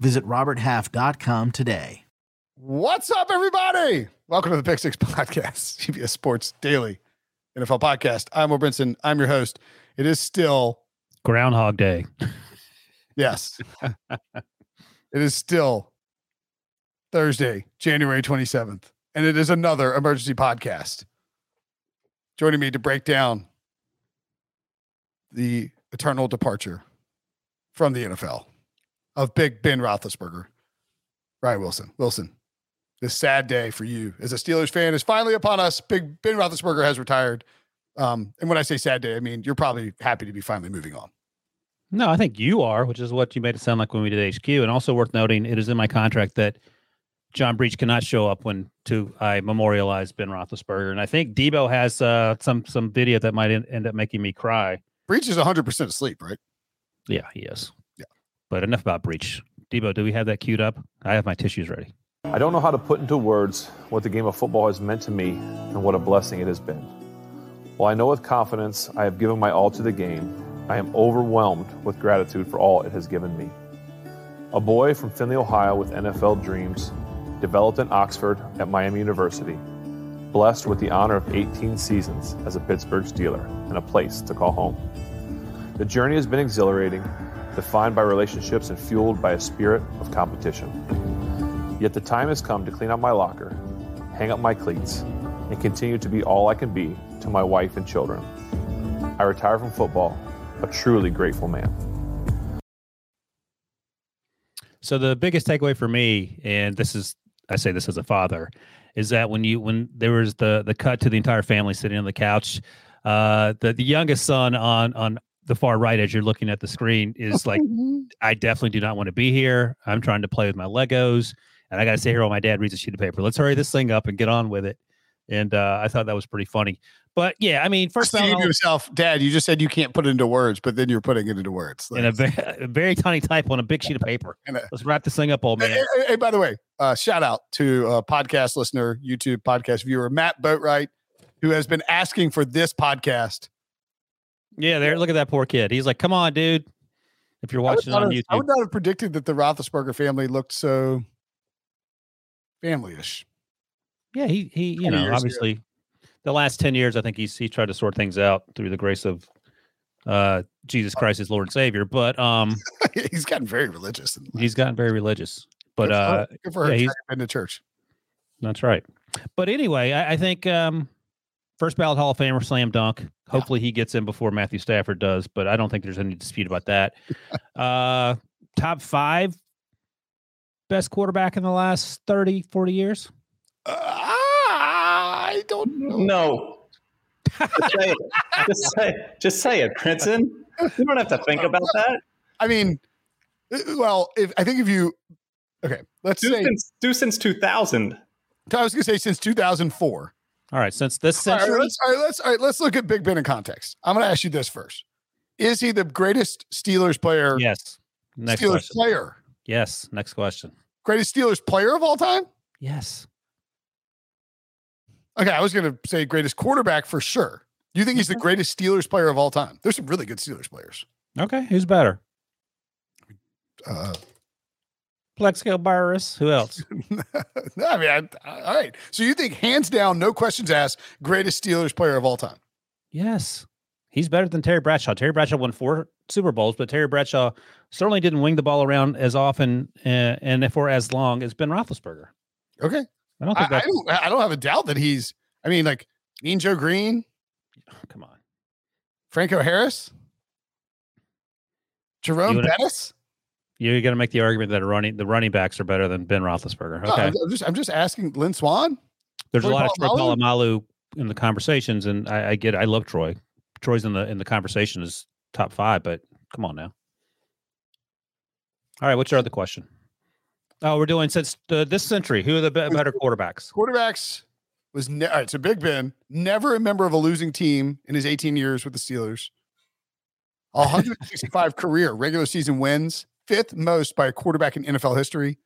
Visit RobertHalf.com today. What's up, everybody? Welcome to the Pick Six Podcast, CBS Sports Daily NFL Podcast. I'm Will Brinson. I'm your host. It is still Groundhog Day. Yes. it is still Thursday, January 27th, and it is another emergency podcast. Joining me to break down the eternal departure from the NFL of Big Ben Roethlisberger, Ryan Wilson. Wilson, this sad day for you as a Steelers fan is finally upon us. Big Ben Roethlisberger has retired. Um, and when I say sad day, I mean you're probably happy to be finally moving on. No, I think you are, which is what you made it sound like when we did HQ. And also worth noting, it is in my contract that John Breech cannot show up when to I memorialize Ben Roethlisberger. And I think Debo has uh, some some video that might end up making me cry. Breech is 100 percent asleep, right? Yeah, he is. But enough about Breech. Debo, do we have that queued up? I have my tissues ready. I don't know how to put into words what the game of football has meant to me and what a blessing it has been. While I know with confidence I have given my all to the game, I am overwhelmed with gratitude for all it has given me. A boy from Findlay, Ohio with NFL dreams, developed in Oxford at Miami University, blessed with the honor of 18 seasons as a Pittsburgh Steeler and a place to call home. The journey has been exhilarating, defined by relationships and fueled by a spirit of competition. Yet the time has come to clean out my locker, hang up my cleats, and continue to be all I can be to my wife and children. I retire from football a truly grateful man. So the biggest takeaway for me, and this is I say this as a father, is that when you when there was the the cut to the entire family sitting on the couch, uh, the the youngest son on on the far right as you're looking at the screen is like, I definitely do not want to be here. I'm trying to play with my Legos, and I got to stay here while my dad reads a sheet of paper. Let's hurry this thing up and get on with it. And uh, I thought that was pretty funny. But yeah, I mean, first of all, yourself, Dad, you just said you can't put it into words, but then you're putting it into words in a very, a very, tiny type on a big sheet of paper. Let's wrap this thing up, old man. Hey, hey, hey by the way, uh, shout out to a podcast listener, YouTube podcast viewer, Matt Boatwright, who has been asking for this podcast. Yeah, there. Look at that poor kid. He's like, "Come on, dude." If you're watching on have, YouTube, I would not have predicted that the Roethlisberger family looked so family-ish. Yeah, he he, you know, obviously ago. the last 10 years I think he's he tried to sort things out through the grace of uh Jesus Christ as Lord and Savior, but um he's gotten very religious. He's gotten very religious. But good uh good for her yeah, in the church. That's right. But anyway, I, I, think um first ballot Hall of Famer slam dunk. Hopefully yeah. he gets in before Matthew Stafford does, but I don't think there's any dispute about that. uh top 5 best quarterback in the last 30 40 years? Uh, I don't know. No. just say it. Just say, just say it, Brinson. You don't have to think about that. I mean, well, if I think if you okay, let's do say since, do since 2000. I was gonna say since 2004. All right, since this century. All right, let's, all right, let's all right, let's look at Big Ben in context. I'm gonna ask you this first: Is he the greatest Steelers player? Yes. Next Steelers question. player. Yes. Next question. Greatest Steelers player of all time? Yes. Okay, I was going to say greatest quarterback for sure. Do you think he's the greatest Steelers player of all time? There's some really good Steelers players. Okay, who's better? Uh, Burress. Who else? no, I mean, I, all right. So you think hands down, no questions asked, greatest Steelers player of all time? Yes, he's better than Terry Bradshaw. Terry Bradshaw won four Super Bowls, but Terry Bradshaw certainly didn't wing the ball around as often uh, and for as long as Ben Roethlisberger. Okay, I don't think I, I, don't. I don't have a doubt that he's. I mean, like Mean Joe Greene. Oh, come on, Franco Harris, Jerome Bettis. You're going to make the argument that running the running backs are better than Ben Roethlisberger. Okay, no, I'm just I'm just asking. Lynn Swann. There's Troy a lot of Troy Polamalu in the conversations, and I, I get. I love Troy. Troy's in the in the conversation is top five, but come on now. All right, what's your other question? Oh, we're doing since uh, this century. Who are the better quarterbacks? Quarterbacks was ne- all right. So Big Ben, never a member of a losing team in his 18 years with the Steelers. 165 career regular season wins, fifth most by a quarterback in NFL history.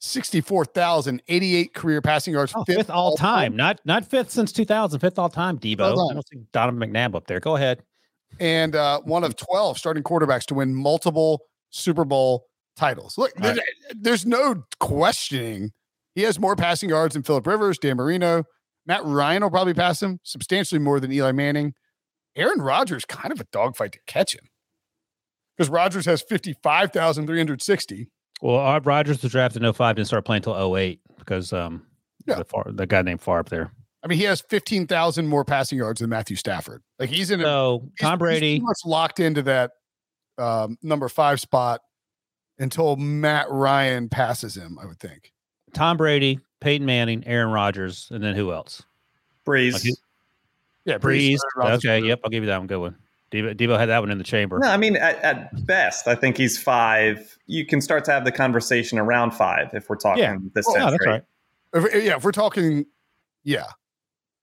64,088 career passing yards, Oh, fifth all time, not not fifth since 2000, fifth all time. Debo, I don't see Donovan McNabb up there. Go ahead. and uh, one of 12 starting quarterbacks to win multiple Super Bowl titles. Look, Right. there's no questioning. He has more passing yards than Philip Rivers, Dan Marino. Matt Ryan will probably pass him substantially more than Eli Manning. Aaron Rodgers, kind of a dogfight to catch him because Rodgers has 55,360. Well, Rodgers was drafted in 05, didn't start playing until 08 because um Yeah. the, far, the guy named Favre there. I mean, he has 15,000 more passing yards than Matthew Stafford. Like he's in a So he's- Tom he's Brady, pretty much locked into that um, number five spot until Matt Ryan passes him. I would think. Tom Brady, Peyton Manning, Aaron Rodgers, and then who else? Brees. Okay. Yeah, Brees. Aaron Okay, yep, I'll give you that one. Good one. Debo, Debo had that one in the chamber. No, I mean, at, at best, I think he's five. You can start to have the conversation around five if we're talking Yeah. this Oh, century. that's right. If- yeah, if we're talking, yeah,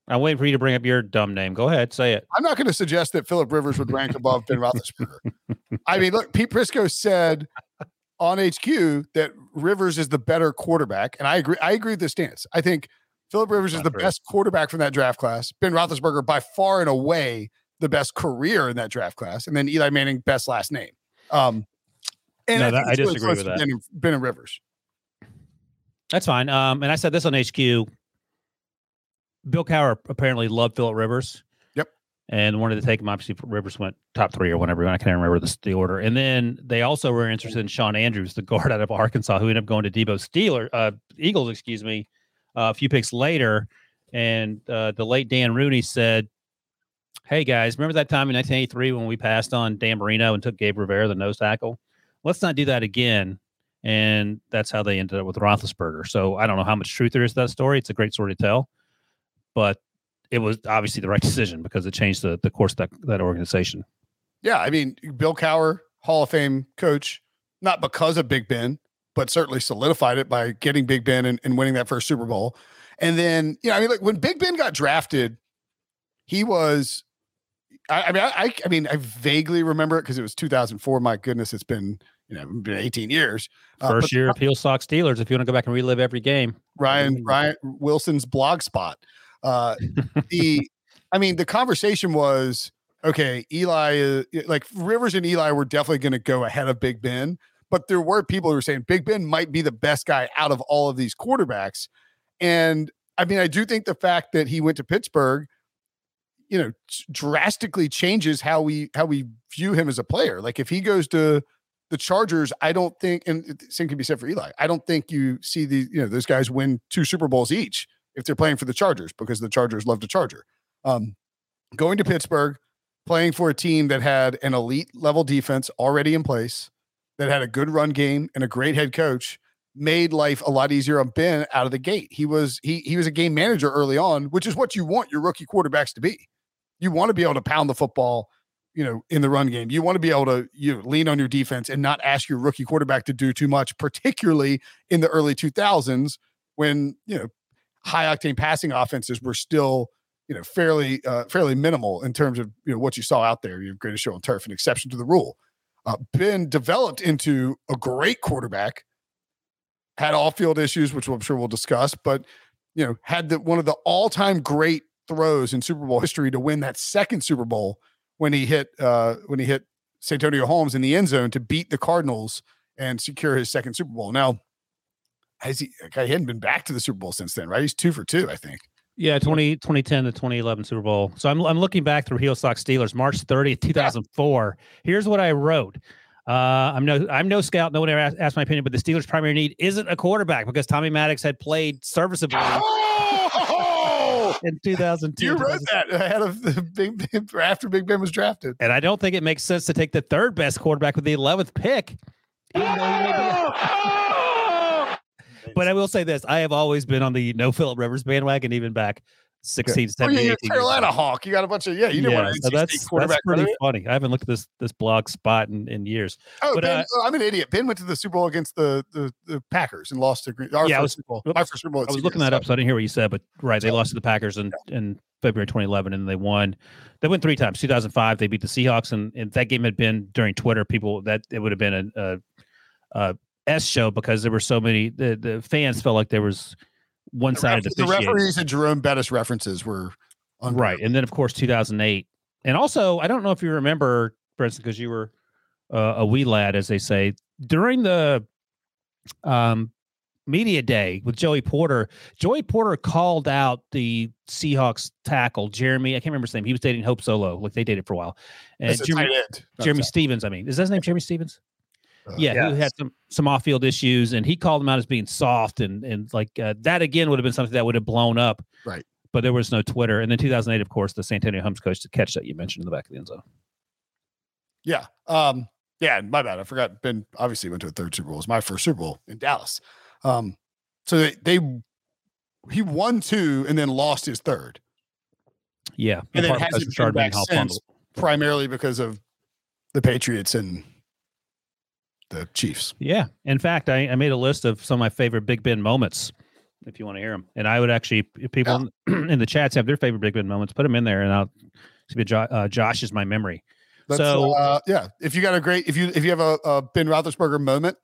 I'm waiting for you to bring up your dumb name. Go ahead, say it. I'm not going to suggest that Philip Rivers would rank above Ben Roethlisberger. I mean, look, Pete Prisco said on HQ that Rivers is the better quarterback, and I agree. I agree with this stance. I think Philip Rivers is the great. best quarterback from that draft class. Ben Roethlisberger, by far and away, the best career in that draft class, and then Eli Manning, best last name. Um, and No, I, that- I disagree with that. Ben and, ben Rivers. That's fine. Um, and I said this on HQ. Bill Cowher apparently loved Philip Rivers. Yep. And wanted to take him. Obviously, Rivers went top three or whatever. I can't remember the, the order. And then they also were interested in Shawn Andrews, the guard out of Arkansas, who ended up going to Debo Steeler, uh, Eagles, excuse me, uh, a few picks later. And uh, the late Dan Rooney said, Hey guys, remember that time in 1983 when we passed on Dan Marino and took Gabe Rivera, the nose tackle? Let's not do that again and that's how they ended up with Roethlisberger. So I don't know how much truth there is to that story. It's a great story to tell, but it was obviously the right decision because it changed the, the course of that, that organization. Yeah, I mean, Bill Cowher, Hall of Fame coach, not because of Big Ben, but certainly solidified it by getting Big Ben and, and winning that first Super Bowl. And then, you know, I mean, like when Big Ben got drafted, he was, I, I mean, I, I, mean, I vaguely remember it because it was 2004. My goodness, it's been, you know, been 18 years. Uh, First but year of Heel Sox Steelers. If you want to go back and relive every game, Ryan. Ryan Wilson's blog spot. Uh, the I mean, the conversation was okay. Eli, uh, like Rivers and Eli, were definitely going to go ahead of Big Ben, but there were people who were saying Big Ben might be the best guy out of all of these quarterbacks. And I mean, I do think the fact that he went to Pittsburgh, you know, drastically changes how we how we view him as a player. Like if he goes to the Chargers, I don't think, and the same can be said for Eli. I don't think you see the you know those guys win two Super Bowls each if they're playing for the Chargers because the Chargers love to Charger. Um, going to Pittsburgh, playing for a team that had an elite level defense already in place, that had a good run game and a great head coach, made life a lot easier on Ben out of the gate. He was he he was a game manager early on, which is what you want your rookie quarterbacks to be. You want to be able to pound the football, you know, in the run game. You want to be able to you know, lean on your defense and not ask your rookie quarterback to do too much, particularly in the early 2000s when, you know, high octane passing offenses were still, you know, fairly uh, fairly minimal in terms of, you know, what you saw out there. Your greatest show on turf, an exception to the rule. Uh, ben developed into a great quarterback, had all field issues, which I'm sure we'll discuss, but you know, had the one of the all-time great throws in Super Bowl history to win that second Super Bowl when he hit uh when he hit Santonio Holmes in the end zone to beat the Cardinals and secure his second Super Bowl. Now, has he he hadn't been back to the Super Bowl since then, right? He's two for two, I think. Yeah, 20, 2010 to 2011 Super Bowl. So I'm, I'm looking back through Heel Sox Steelers, March 30th, 2004. Here's what I wrote. Uh, I'm no I'm no scout. No one ever asked, asked my opinion, but the Steelers' primary need isn't a quarterback because Tommy Maddox had played serviceably in 2002. you wrote that ahead of the Big Ben after Big Ben was drafted. And I don't think it makes sense to take the third best quarterback with the 11th pick. Even though he may be- but I will say this: I have always been on the no Philip Rivers bandwagon, even back 16, Oh, 17, yeah, you're 18 years Carolina old. Hawk. You got a bunch of yeah. You didn't yeah, want so that's, quarterback. that's pretty funny. I haven't looked at this this blog spot in, in years. Oh, but, ben, uh, oh, I'm an idiot. Ben went to the Super Bowl against the the, the Packers and lost to Green. Our Yeah, I first was- Super Bowl. My first Super Bowl. I was CBS, looking that up, so- so I didn't hear what you said, but right, they So- lost to the Packers in, in February 2011, and they won. They won three times. 2005, they beat the Seahawks, and, and that game had been during Twitter. People that it would have been a, a, a S show because there were so many. The, the fans felt like there was one The, sided the referees and Jerome Bettis references were unreal. Right. And then, of course, 2008. And also, I don't know if you remember, Preston, because you were uh, a wee lad, as they say, during the um, media day with Joey Porter, Joey Porter called out the Seahawks tackle, Jeremy. I can't remember his name. He was dating Hope Solo. Like they dated for a while. And Jeremy, tight end. Jeremy Stevens, I mean, is that his name Jeremy Stevens? Yeah, who had some some off field issues, and he called him out as being soft, and and like uh, that again would have been something that would have blown up, Right. But there was no Twitter, and then 2008, of course, the Santonio Holmes coach, the catch that you mentioned in the back of the end zone. Yeah. Um, yeah, my bad. I forgot. Ben obviously went to a third Super Bowl. It was my first Super Bowl in Dallas. Um, so they, they he won two and then lost his third, Yeah, and then in part because hasn't been back since, primarily because of the Patriots and the Chiefs. Yeah, in fact, I, I made a list of some of my favorite Big Ben moments. If you want to hear them, and I would actually, if people in, in the chats have their favorite Big Ben moments, put them in there, and I'll Jo- uh, Josh is my memory. Let's, So- uh, yeah, if you got a great, if you if you have a, a Ben Roethlisberger moment,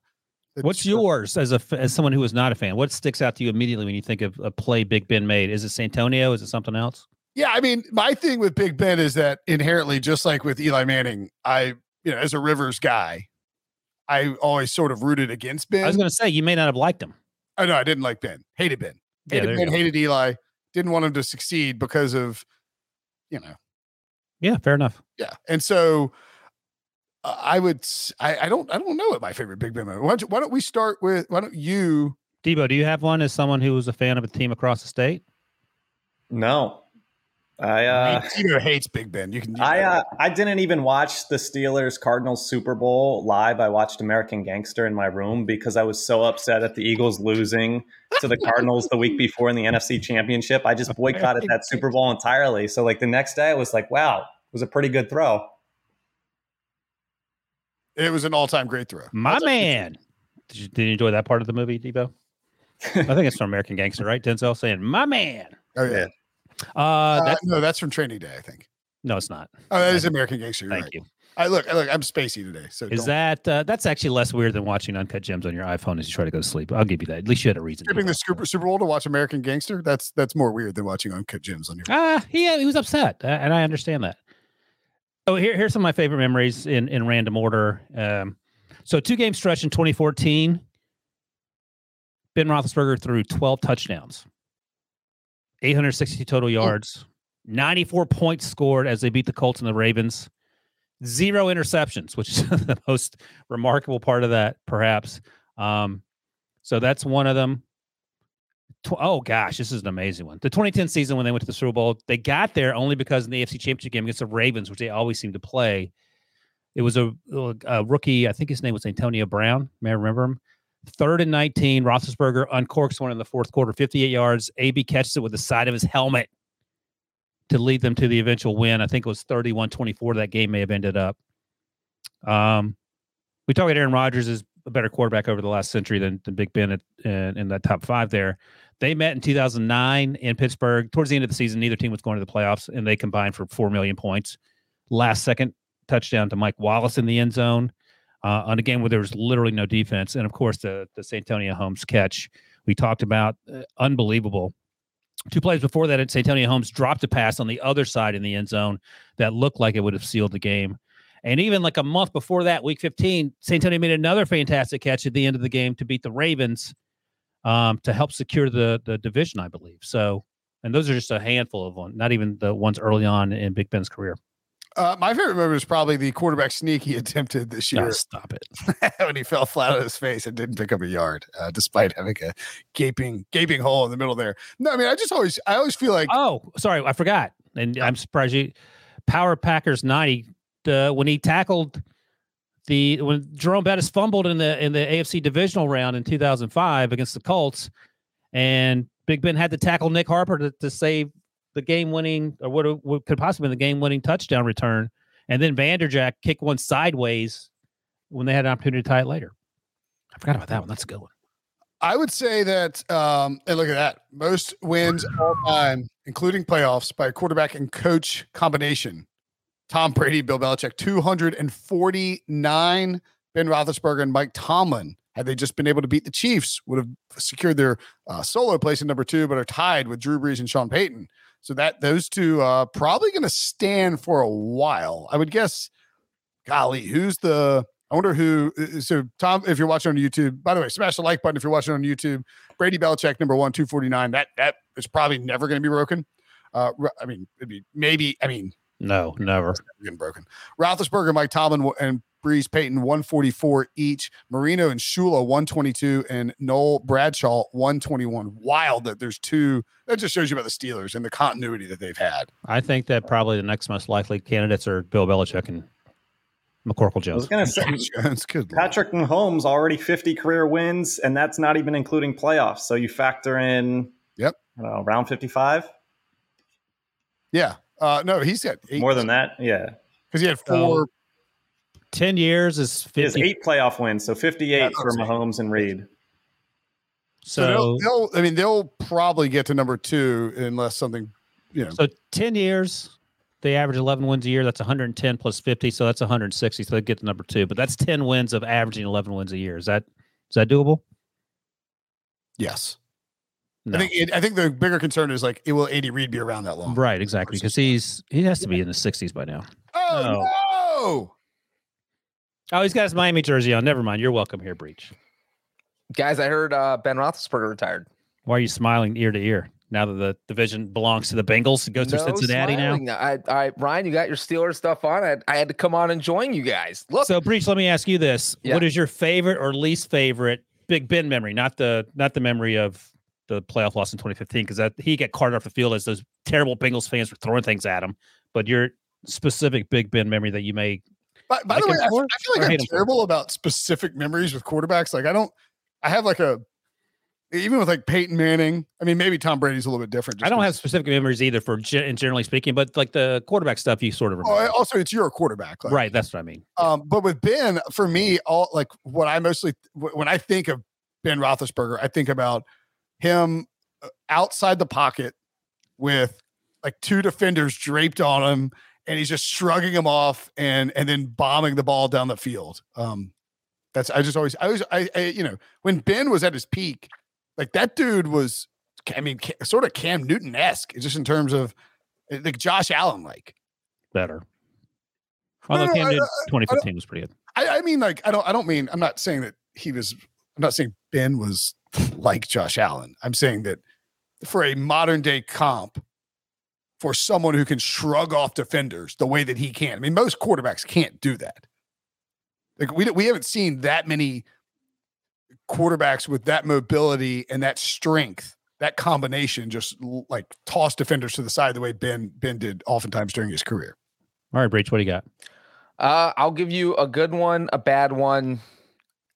that's- What's yours as a as someone who is not a fan? What sticks out to you immediately when you think of a play Big Ben made? Is it Santonio? Is it something else? Yeah, I mean, my thing with Big Ben is that inherently, just like with Eli Manning, I, you know, as a Rivers guy, I always sort of rooted against Ben. I was going to say you may not have liked him. Oh no, I didn't like Ben. Hated Ben. Hated there you Ben. Hated Eli. Didn't want him to succeed because of, you know, Yeah, fair enough. yeah. And so, uh, I would. I, I don't. I don't know what my favorite Big Ben moment. Why don't, you- why don't we start with? Why don't you? Debo, do you have one as someone who was a fan of a team across the state? No, I uh, Tito hates Big Ben. You can. you I uh, I didn't even watch the Steelers Cardinals Super Bowl live. I watched American Gangster in my room because I was so upset at the Eagles losing to the Cardinals the week before in the NFC Championship. I just boycotted that Super Bowl entirely. So like the next day, I was like, wow, it was a pretty good throw. it was an all-time great throw. My All-time great throw. man. Did you, did you enjoy that part of the movie, Debo? I think it's from American Gangster, right? Denzel saying, "My man." Oh yeah. Uh, Uh, that's no, that's from Training Day, I think. no, it's not. Oh, that is American Gangster. You're Thank right. you. I look, I look, I'm spacey today. So Is don't- that uh, that's actually less weird than watching uncut gems on your iPhone as you try to go to sleep? I'll give you that. At least you had a reason. skipping the Super Super Bowl to watch American Gangster? That's that's more weird than watching Uncut Gems on your. Ah, he he was upset, uh, and I understand that. Oh, here here's some of my favorite memories in in random order. Um, so two game stretch in 2014. Ben Roethlisberger threw 12 touchdowns, 862 total yards, 94 points scored as they beat the Colts and the Ravens, zero interceptions, which is the most remarkable part of that, perhaps. Um, so that's one of them. Oh gosh, this is an amazing one. The 2010 season when they went to the Super Bowl, they got there only because in the AFC Championship game against the Ravens, which they always seem to play, it was a, a rookie. I think his name was Antonio Brown. May I remember him? Third and 19, Roethlisberger uncorks one in the fourth quarter, 58 yards. AB catches it with the side of his helmet to lead them to the eventual win. I think it was 31 24. That game may have ended up. Um, we talk about Aaron Rodgers is a better quarterback over the last century than, than Big Ben at, in, in that top five there. They met in 2009 in Pittsburgh. Towards the end of the season, neither team was going to the playoffs, and they combined for 4 million points. Last second touchdown to Mike Wallace in the end zone uh, on a game where there was literally no defense. And of course, the, the Santonio Holmes catch we talked about, uh, unbelievable. Two plays before that, Santonio Holmes dropped a pass on the other side in the end zone that looked like it would have sealed the game. And even like a month before that, week 15, Santonio made another fantastic catch at the end of the game to beat the Ravens um, to help secure the the division, I believe. So, and those are just a handful of them, not even the ones early on in Big Ben's career. Uh, my favorite moment is probably the quarterback sneak he attempted this No, year stop it. when he fell flat on his face and didn't pick up a yard, uh, despite having a gaping gaping hole in the middle there. No, I mean, I just always I always feel like Oh, sorry, I forgot. And I'm surprised you Power Packers 90 the when he tackled the when Jerome Bettis fumbled in the in the AFC divisional round in 2005 against the Colts and Big Ben had to tackle Nick Harper to, to save the game winning or what, what could possibly be the game winning touchdown return, and then Vanderjagt kicked one sideways when they had an opportunity to tie it later. I forgot about that one. That's a good one. I would say that, um, and look at that, most wins all time, including playoffs, by a quarterback and coach combination. Tom Brady, Bill Belichick, 249. Ben Roethlisberger and Mike Tomlin, had they just been able to beat the Chiefs, would have secured their uh, solo place in number two, but are tied with Drew Brees and Sean Payton. So that those two uh, probably going to stand for a while. I would guess. Golly, who's the I wonder who. Uh, uh, so, Tom, if you're watching on YouTube, by the way, smash the like button if you're watching on YouTube. Brady Belichick, number one, 249. That that is probably never going to be broken. Uh, I mean, it'd be maybe. I mean, no, never getting broken. Roethlisberger, Mike Tomlin, and Brees Payton, 144 each. Marino and Shula, 122, and Noll Bradshaw, 121. Wild that there's two. That just shows you about the Steelers and the continuity that they've had. I think that probably the next most likely candidates are Bill Belichick and McCorkle Jones. I was going to say, that's good. Patrick Mahomes already 50 career wins, and that's not even including playoffs. So you factor in, yep, know, round 55. Yeah, uh, no, he's got eight. more than that. Yeah, because he had four. Um, 10 years is 50. He has eight playoff wins, so 58 for Mahomes and Reid. So, so they'll, they'll, I mean, they'll probably get to number two unless something, you know. So 10 years, they average 11 wins a year. That's 110 plus 50. So that's 160. So they get to number two. But that's 10 wins of averaging 11 wins a year. Is that is that doable? Yes. No. I think it, I think the bigger concern is like, it will Andy Reid be around that long? Right, exactly, because he's he has to be in the 60s by now. Oh, no! Oh, he's got his Miami jersey on. Never mind. You're welcome here, Breech. Guys, I heard uh, Ben Roethlisberger retired. Why are you smiling ear to ear? now that the division belongs to the Bengals. It goes no through Cincinnati smiling. now. I, I, Ryan, you got your Steelers stuff on. I, I had to come on and join you guys. Look. So, Breech, let me ask you this: yeah. What is your favorite or least favorite Big Ben memory? Not the not the memory of the playoff loss in 2015, because that he got carted off the field as those terrible Bengals fans were throwing things at him. But your specific Big Ben memory that you may. By, by the way, I, I, feel like I'm terrible about specific memories with quarterbacks. Like I don't. I have like a even with like Peyton Manning, I mean, maybe Tom Brady's a little bit different. I don't have specific memories either for generally speaking, but like the quarterback stuff, you sort of oh, remember. Oh, also, it's your quarterback, like, right? That's what I mean. Um, but with Ben, for me, all like what I mostly when I think of Ben Roethlisberger, I think about him uh, outside the pocket with like two defenders draped on him, and he's just shrugging him off and and then bombing the ball down the field. Um, that's I just always I was I, I you know when Ben was at his peak like that dude was, I mean, sort of Cam Newton esque, just in terms of eh, like Josh Allen, like better. Although no, no, Cam Newton 2015 was pretty good. I, I mean, like I don't, I don't mean I'm not saying that he was. I'm not saying Ben was like Josh Allen. I'm saying that for a modern day comp, for someone who can shrug off defenders the way that he can. I mean, most quarterbacks can't do that. Like we we haven't seen that many quarterbacks with that mobility and that strength, that combination, just like toss defenders to the side the way Ben Ben did oftentimes during his career. All right, Breech, what do you got? Uh, I'll give you a good one, a bad one.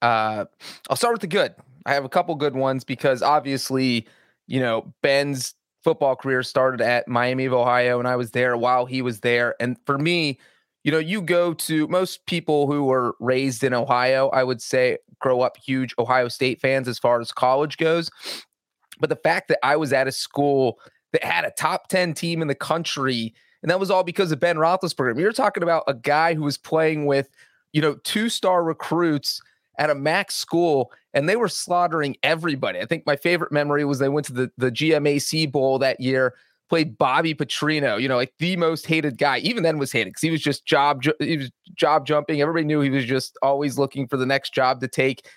Uh, I'll start with the good. I have a couple good ones because obviously, you know, Ben's football career started at Miami of Ohio, and I was there while he was there. And for me, you know, you go to most people who were raised in Ohio, I would say grow up huge Ohio State fans as far as college goes. But the fact that I was at a school that had a top 10 team in the country, and that was all because of Ben Roethlisberger. You're talking about a guy who was playing with, you know, two star recruits at a MAC school, and they were slaughtering everybody. I think my favorite memory was they went to the, the GMAC Bowl that year played Bobby Petrino, you know, like the most hated guy. Even then was hated because he was just job he was job jumping. Everybody knew he was just always looking for the next job to take.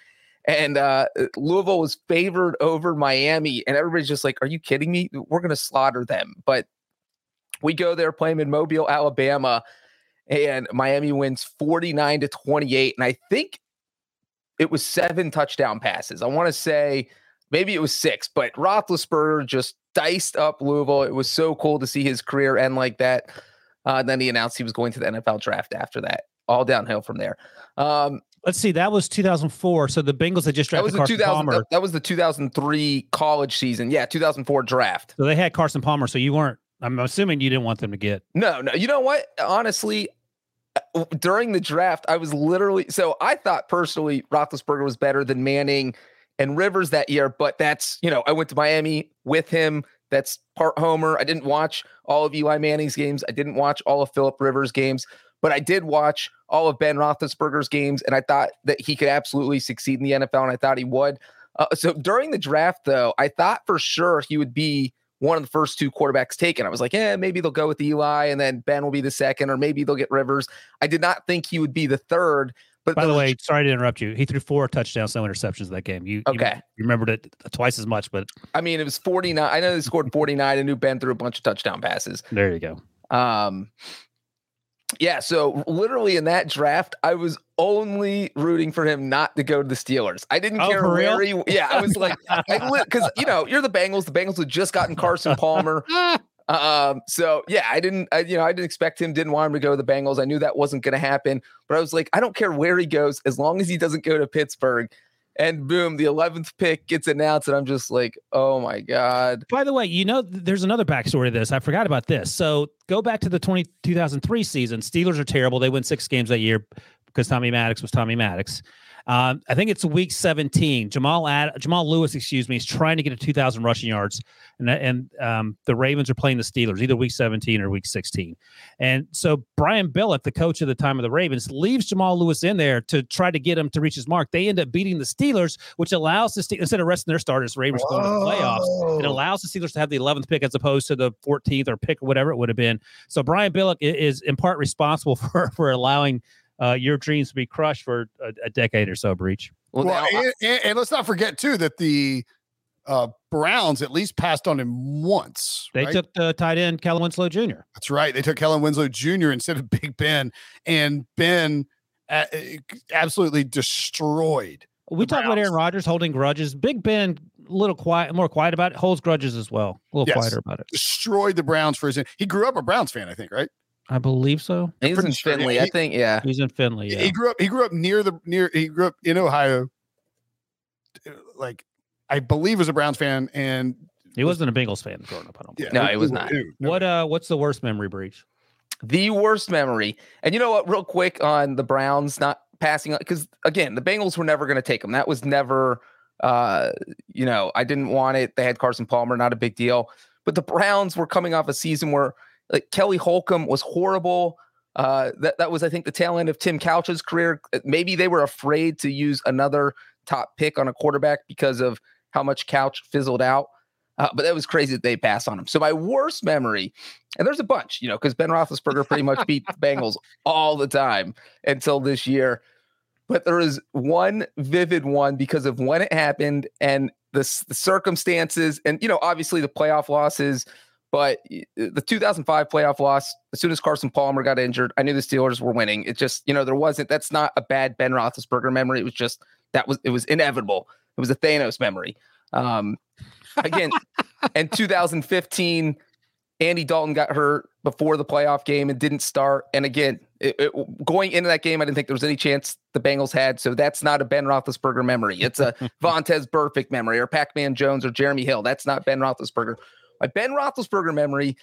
And uh, Louisville was favored over Miami, and everybody's just like, "Are you kidding me? We're gonna slaughter them." But we go there, play them in Mobile, Alabama, and Miami wins forty nine to twenty eight. And I think it was seven touchdown passes. I want to say maybe it was six, but Roethlisberger just diced up Louisville. It was so cool to see his career end like that. Uh, then he announced he was going to the NFL draft after that. All downhill from there. Um, Let's see. That was 2004. So the Bengals had just drafted that was the 2000, Palmer. That was the 2003 college season. Yeah, 2004 draft. So they had Carson Palmer. So you weren't. I'm assuming you didn't want them to get. No, no. You know what? Honestly, during the draft, I was literally so I thought personally Roethlisberger was better than Manning and Rivers that year, but that's you know I went to Miami with him. That's part homer. I didn't watch all of Eli Manning's games. I didn't watch all of Philip Rivers' games, but I did watch all of Ben Roethlisberger's games, and I thought that he could absolutely succeed in the NFL, and I thought he would. Uh, so during the draft, though, I thought for sure he would be one of the first two quarterbacks taken. I was like, yeah, maybe they'll go with Eli and then Ben will be the second, or maybe they'll get Rivers. I did not think he would be the third. But by the way, sorry to interrupt you. He threw four touchdowns, no interceptions that game. You okay? You remembered it twice as much, but I mean, it was forty nine. I know they scored forty nine. I knew Ben threw a bunch of touchdown passes. There you go. Um, yeah. So literally in that draft, I was only rooting for him not to go to the Steelers. I didn't Oh, care where real? he. Yeah, I was like, because you know you're the Bengals. The Bengals had just gotten Carson Palmer. Um, so yeah, I didn't, I, you know, I didn't expect him, didn't want him to go to the Bengals. I knew that wasn't going to happen, but I was like, I don't care where he goes as long as he doesn't go to Pittsburgh. And boom, the 11th pick gets announced, and I'm just like, oh my God. By the way, you know, there's another backstory to this. I forgot about this. So go back to the 20, 2003 season. Steelers are terrible. They win six games that year because Tommy Maddox was Tommy Maddox. Um, I think it's week 17. Jamal Ad- Jamal Lewis, excuse me, is trying to get to 2,000 rushing yards, and and um, the Ravens are playing the Steelers either week 17 or week 16. And so Brian Billick, the coach of the time of the Ravens, leaves Jamal Lewis in there to try to get him to reach his mark. They end up beating the Steelers, which allows the Steelers instead of resting their starters, Ravens going to the playoffs. It allows the Steelers to have the 11th pick as opposed to the 14th or pick or whatever it would have been. So Brian Billick is in part responsible for for allowing uh, your dreams to be crushed for a, a decade or so. Breech. Well, Well, now and, and- and let's not forget too that the uh, Browns at least passed on him once. They right? took the tight end Kellen Winslow Jr. That's right. They took Kellen Winslow Jr. instead of Big Ben, and Ben uh, absolutely destroyed. We The talk about Aaron Rodgers holding grudges. Big Ben, a little quiet, more quiet about it, holds grudges as well. A little Yes. quieter about it. Destroyed the Browns for his. He grew up a Browns fan, I think, right? I believe so. he's in sure, yeah, Findlay. I think, yeah. He's in Findlay. Yeah. He grew up. He grew up near the near. He grew up in Ohio. Uh, Like I believe was a Browns fan, and He wasn't a Bengals fan growing up. I don't. yeah, think. No, he was not. What uh? What's the worst memory Breech? the worst memory. And you know what? Real quick on the Browns not passing because again, the Bengals were never going to take them. That was never, uh, you know, I didn't want it. They had Carson Palmer, not a big deal. But the Browns were coming off a season where like Kelly Holcomb was horrible. Uh, that that was, I think, the tail end of Tim Couch's career. Uh, Maybe they were afraid to use another top pick on a quarterback because of how much Couch fizzled out. Uh, but that was crazy that they passed on him. So my worst memory, and there's a bunch, you know, because Ben Roethlisberger pretty much beat the Bengals all the time until this year. But there is one vivid one because of when it happened and the, the circumstances, and you know, obviously the playoff losses. But the 2005 playoff loss, as soon as Carson Palmer got injured, I knew the Steelers were winning. It just, you know, there wasn't. That's not a bad Ben Roethlisberger memory. It was just that was it was inevitable. It was a Thanos memory. Um, again, in 2015, Andy Dalton got hurt before the playoff game and didn't start. And again, it, it- going into that game, I didn't think there was any chance the Bengals had. So that's not a Ben Roethlisberger memory. It's a Vontaze Burfict memory or Pac-Man Jones or Jeremy Hill. That's not Ben Roethlisberger. My Ben Roethlisberger memory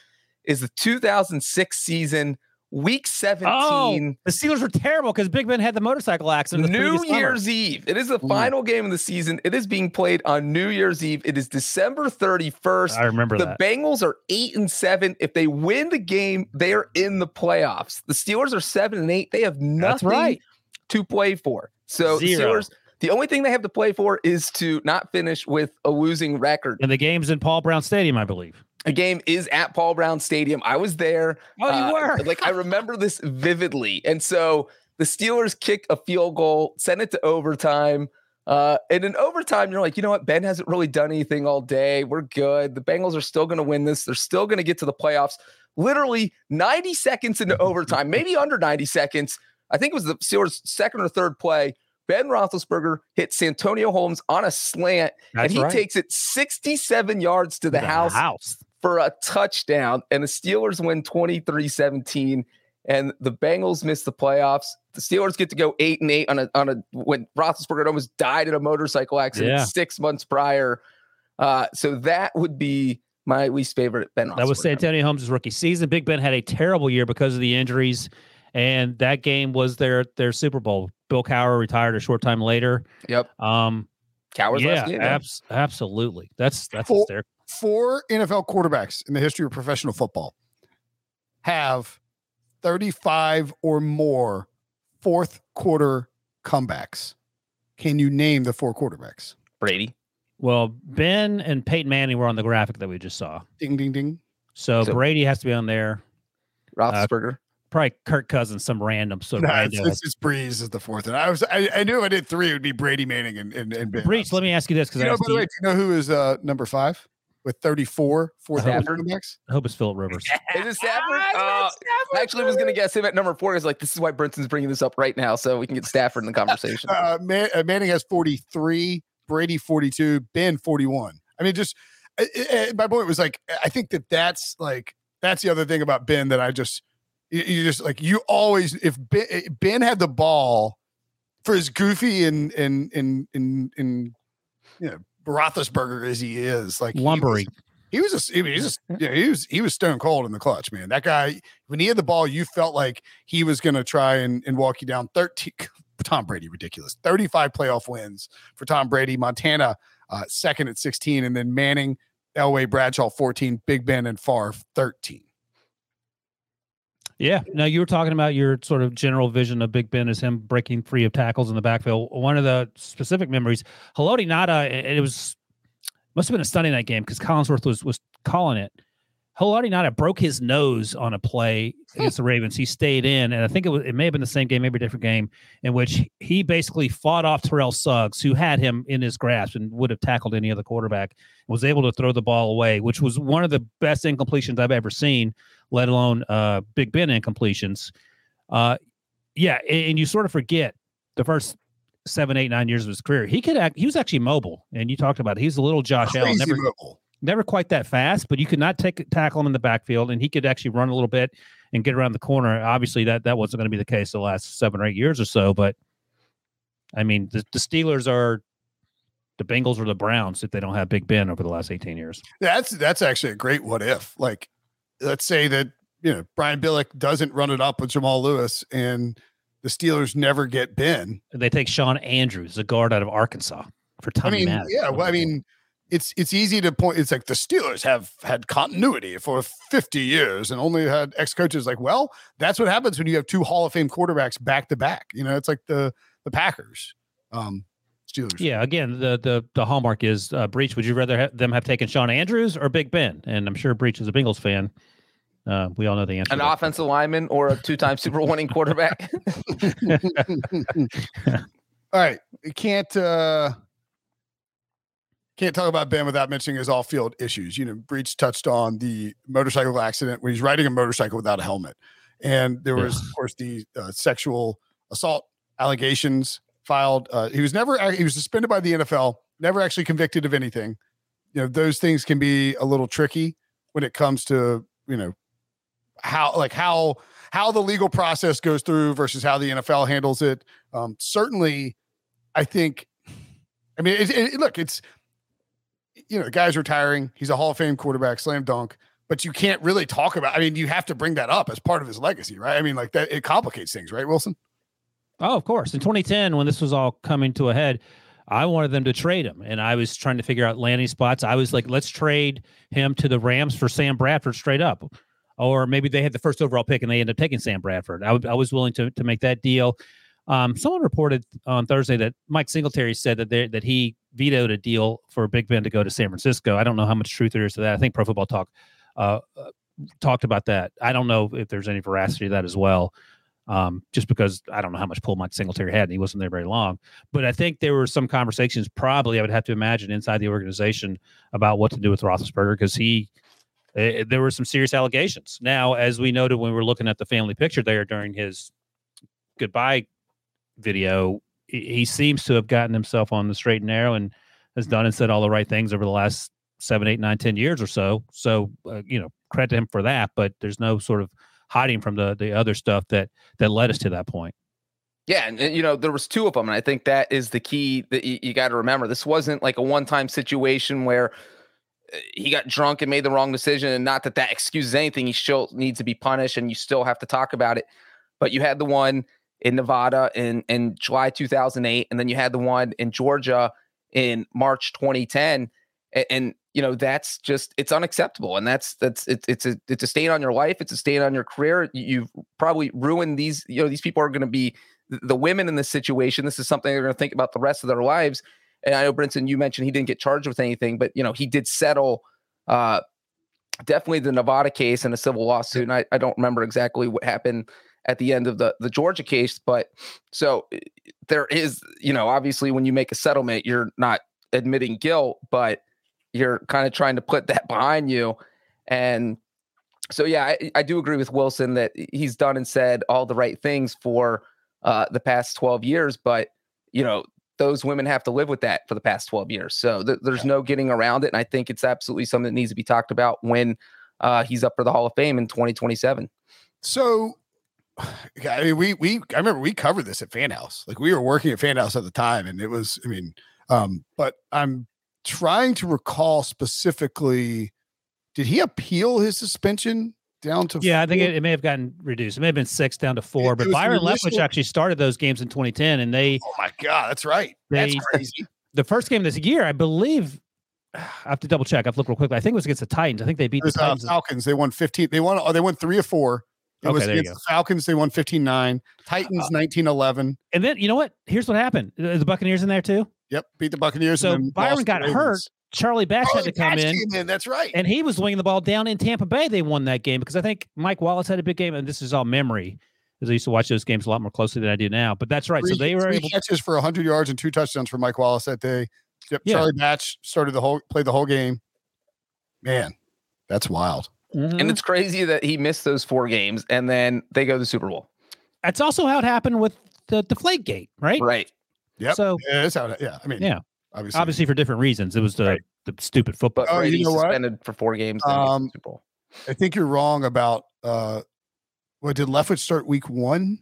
is the 2006 season, Week 17. Oh, the Steelers were terrible because Big Ben had the motorcycle accident. the New previous summer. Year's Eve. It is the mm. final game of the season. It is being played on New Year's Eve. It is December 31st. I remember the that. Bengals are eight and seven. If they win the game, they are in the playoffs. The Steelers are seven and eight. They have nothing right. to play for. So the Zero. Steelers, the only thing they have to play for is to not finish with a losing record. And the game's in Paul Brown Stadium, I believe. A game is at Paul Brown Stadium. I was there. Oh, you Uh, were. like I remember this vividly. And so the Steelers kick a field goal, send it to overtime. Uh, and in overtime, you're like, you know what? Ben hasn't really done anything all day. We're good. The Bengals are still going to win this. They're still going to get to the playoffs. Literally 90 seconds into overtime, maybe under 90 seconds. I think it was the Steelers' second or third play. Ben Roethlisberger hits Santonio Holmes on a slant, That's and he right. takes it 67 yards to the, house house. for a touchdown, and the Steelers win 23 17. And the Bengals miss the playoffs. The Steelers get to go eight and eight on a on a when Roethlisberger almost died in a motorcycle accident Yeah. six months prior. Uh, so that would be my least favorite Ben. That was. Santonio Holmes' rookie season. Big Ben had a terrible year because of the injuries, and that game was their their Super Bowl. Bill Cowher retired a short time later. Yep. Um, Cowher's yeah, last game. abs- absolutely. That's that's Full- hysterical. Four NFL quarterbacks in the history of professional football have 35 or more fourth quarter comebacks. Can you name the four quarterbacks? Brady. Well, Ben and Peyton Manning were on the graphic that we just saw. Ding, ding, ding. So, So- Brady has to be on there. Roethlisberger. Probably Kirk Cousins, some random sort of No, it's, rando. it's, it's Brees is the fourth. And I was I, I knew if I did three, it would be Brady Manning and, and, and Ben. Breech, let me ask you this because You I, know, by the way, do you know who is uh, number five with 34 fourth quarter Stafford. I hope it's Philip Rivers. Is it Stafford? Uh, I actually was going to guess him at number four. Is like this is why Brinson's bringing this up right now, so we can get Stafford in the conversation. Uh, Man, uh, Manning has 43, Brady 42, Ben 41. I mean, just uh, uh, my point was like, I think that that's like, that's the other thing about Ben that I just, you, just like, you always, if Ben, eh, ben had the ball for as goofy and, and, and, and, and, you know, Roethlisberger as he is, like he was- Lumbering. He was just, he was just, yeah, he was, he was stone cold in the clutch, man. That guy, when he had the ball, you felt like he was going to try and, and walk you down 13. Tom Brady, ridiculous. 35 playoff wins for Tom Brady. Montana, uh, second at 16. And then Manning, Elway, Bradshaw, 14. Big Ben and Favre, 13. Yeah. Now you were talking about your sort of general vision of Big Ben as him breaking free of tackles in the backfield. One of the specific memories, Haloti Ngata, it was must have been a Sunday night game because Collinsworth was was calling it. Haloti Ngata broke his nose on a play against the Ravens. He stayed in, and I think it was it may have been the same game, maybe a different game, in which he basically fought off Terrell Suggs, who had him in his grasp and would have tackled any other quarterback, was able to throw the ball away, which was one of the best incompletions I've ever seen let alone uh, Big Ben incompletions. Uh, yeah, and, and you sort of forget the first seven, eight, nine years of his career. He could act. He was actually mobile, and you talked about it. He's a little Josh Allen, never mobile. Never quite that fast, but you could not take tackle him in the backfield, and he could actually run a little bit and get around the corner. Obviously, that that wasn't going to be the case the last seven or eight years or so. But I mean, the, the Steelers are the Bengals or the Browns if they don't have Big Ben over the last eighteen years. That's that's actually a great what if. Like, let's say that you know Brian Billick doesn't run it up with Jamal Lewis, and the Steelers never get Ben. They take Shawn Andrews, a guard out of Arkansas, for Tommy. I mean, Maddox. yeah. Well, I mean, it's it's easy to point. It's like the Steelers have had continuity for 50 years and only had ex coaches. Like, well, that's what happens when you have two Hall of Fame quarterbacks back to back. You know, it's like the the Packers, um, Steelers. Yeah, again, the the the hallmark is uh, Breech. Would you rather ha- them have taken Shawn Andrews or Big Ben? And I'm sure Breech is a Bengals fan. Uh, we all know the answer. An offensive lineman or a two-time Super Bowl winning quarterback. All right, we can't uh can't talk about Ben without mentioning his off-field issues. You know, Breech touched on the motorcycle accident when he's riding a motorcycle without a helmet, and there was, Yeah. of course, the uh, sexual assault allegations filed. Uh, he was never he was suspended by the NFL, never actually convicted of anything. You know, those things can be a little tricky when it comes to you know how like how how the legal process goes through versus how the NFL handles it. Um, certainly, I think. I mean, it, it, look, it's you know, the guy's retiring. He's a Hall of Fame quarterback, slam dunk. But you can't really talk about. I mean, you have to bring that up as part of his legacy, right? I mean, like that. It complicates things, right, Wilson? Oh, of course. In 2010, when this was all coming to a head, I wanted them to trade him, and I was trying to figure out landing spots. I was like, let's trade him to the Rams for Sam Bradford straight up, or maybe they had the first overall pick and they ended up taking Sam Bradford. I, w- I was willing to to make that deal. Um, someone reported on Thursday that Mike Singletary said that they, that he vetoed a deal for Big Ben to go to San Francisco. I don't know how much truth there is to that. I think Pro Football Talk uh, uh, talked about that. I don't know if there's any veracity to that as well um, just because I don't know how much pull Mike Singletary had, and he wasn't there very long. But I think there were some conversations, probably I would have to imagine, inside the organization about what to do with Roethlisberger because he, eh, there were some serious allegations. Now, as we noted when we were looking at the family picture there during his goodbye video, he, seems to have gotten himself on the straight and narrow and has done and said all the right things over the last seven, eight, nine, ten years or so. So, uh, you know, credit to him for that. But there's no sort of hiding from the the other stuff that that led us to that point. Yeah, and, you know there was two of them, and I think that is the key that you, got to remember. This wasn't like a one-time situation where he got drunk and made the wrong decision. And not that that excuses anything. He still needs to be punished and you still have to talk about it. But you had the one in Nevada in, in July 2008, and then you had the one in Georgia in March 2010. And, and you know that's just it's unacceptable and that's that's it's it's a it's a stain on your life it's a stain on your career you've probably ruined these you know these people are going to be the women in this situation this is something they're going to think about the rest of their lives and i know brinson you mentioned he didn't get charged with anything but you know he did settle uh definitely the nevada case in a civil lawsuit and i, I don't remember exactly what happened at the end of the the georgia case but so there is you know obviously when you make a settlement you're not admitting guilt but you're kind of trying to put that behind you. And so, yeah, I, I, do agree with Wilson that he's done and said all the right things for uh, the past 12 years, but you know, those women have to live with that for the past 12 years. So th- there's yeah. no getting around it. And I think it's absolutely something that needs to be talked about when uh, he's up for the Hall of Fame in 2027. So, I mean, we we I remember we covered this at Fan House. Like we were working at Fan House at the time, and it was, I mean, um, but I'm trying to recall specifically, did he appeal his suspension down to? Yeah, four? I think it, it, may have gotten reduced. It may have been six down to four. It, but it Byron initial... Leftwich actually started those games in 2010, and they. Oh my god, that's right. They, that's crazy. The first game this year, I believe. I have to double check. I've looked real quickly. I think it was against the Titans. I think they beat the Titans. Uh, Falcons. They won 15. They won. Oh, they won three or four. It okay, was against the Falcons. They won 15 9. Titans uh, 11. And then, you know what? Here's what happened the Buccaneers in there too. Yep, beat the Buccaneers. So Byron got hurt. Charlie Batch Charlie had to come in. in. That's right. And he was winging the ball down in Tampa Bay. They won that game because I think Mike Wallace had a big game, and this is all memory. Because I used to watch those games a lot more closely than I do now. But that's right. Three, so they were able catches for 100 yards and two touchdowns for Mike Wallace that day. Yep. Yeah. Charlie Batch started the whole played the whole game. Man, that's wild. Mm-hmm. And it's crazy that he missed those four games and then they go to the Super Bowl. That's also how it happened with the Deflate Gate, right? Right. Yep. So yeah, that's how. Yeah. I mean, yeah obviously, obviously for different reasons. It was the, right. the stupid football. But oh, you know suspended what? for four games. Um, I think you're wrong about uh, what did Leftwich start week one?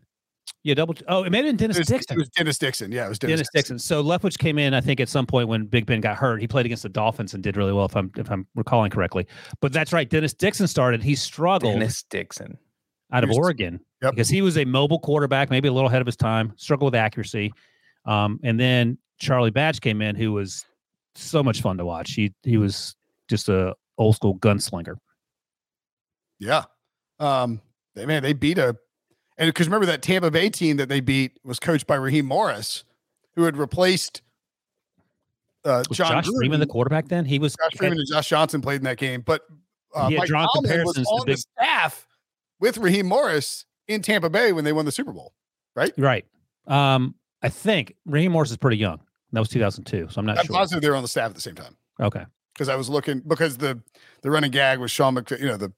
Yeah, double. Oh, it may have been Dennis it was, Dixon. It was Dennis Dixon. Yeah, it was Dennis, Dennis Dixon. Dixon. So Leftwich came in, I think, at some point when Big Ben got hurt. He played against the Dolphins and did really well, if I'm if I'm recalling correctly. But that's right. Dennis Dixon started. He struggled. Dennis Dixon out of Oregon yep. because he was a mobile quarterback, maybe a little ahead of his time. Struggled with accuracy. Um, and then Charlie Batch came in, who was so much fun to watch. He he was just a old school gunslinger. Yeah. Um they, man, they beat a and because remember that Tampa Bay team that they beat was coached by Raheem Morris, who had replaced uh, John Josh Gruden. Freeman the quarterback then? He was Josh Freeman and Josh Johnson played in that game, but uh, Mike Tomlin was on big... the staff with Raheem Morris in Tampa Bay when they won the Super Bowl, right? Right. Um, I think Raheem Morris is pretty young. That was 2002. So I'm not I'm sure. positive they were on the staff at the same time. Okay. Because I was looking because the the running gag was Sean McVay. You know the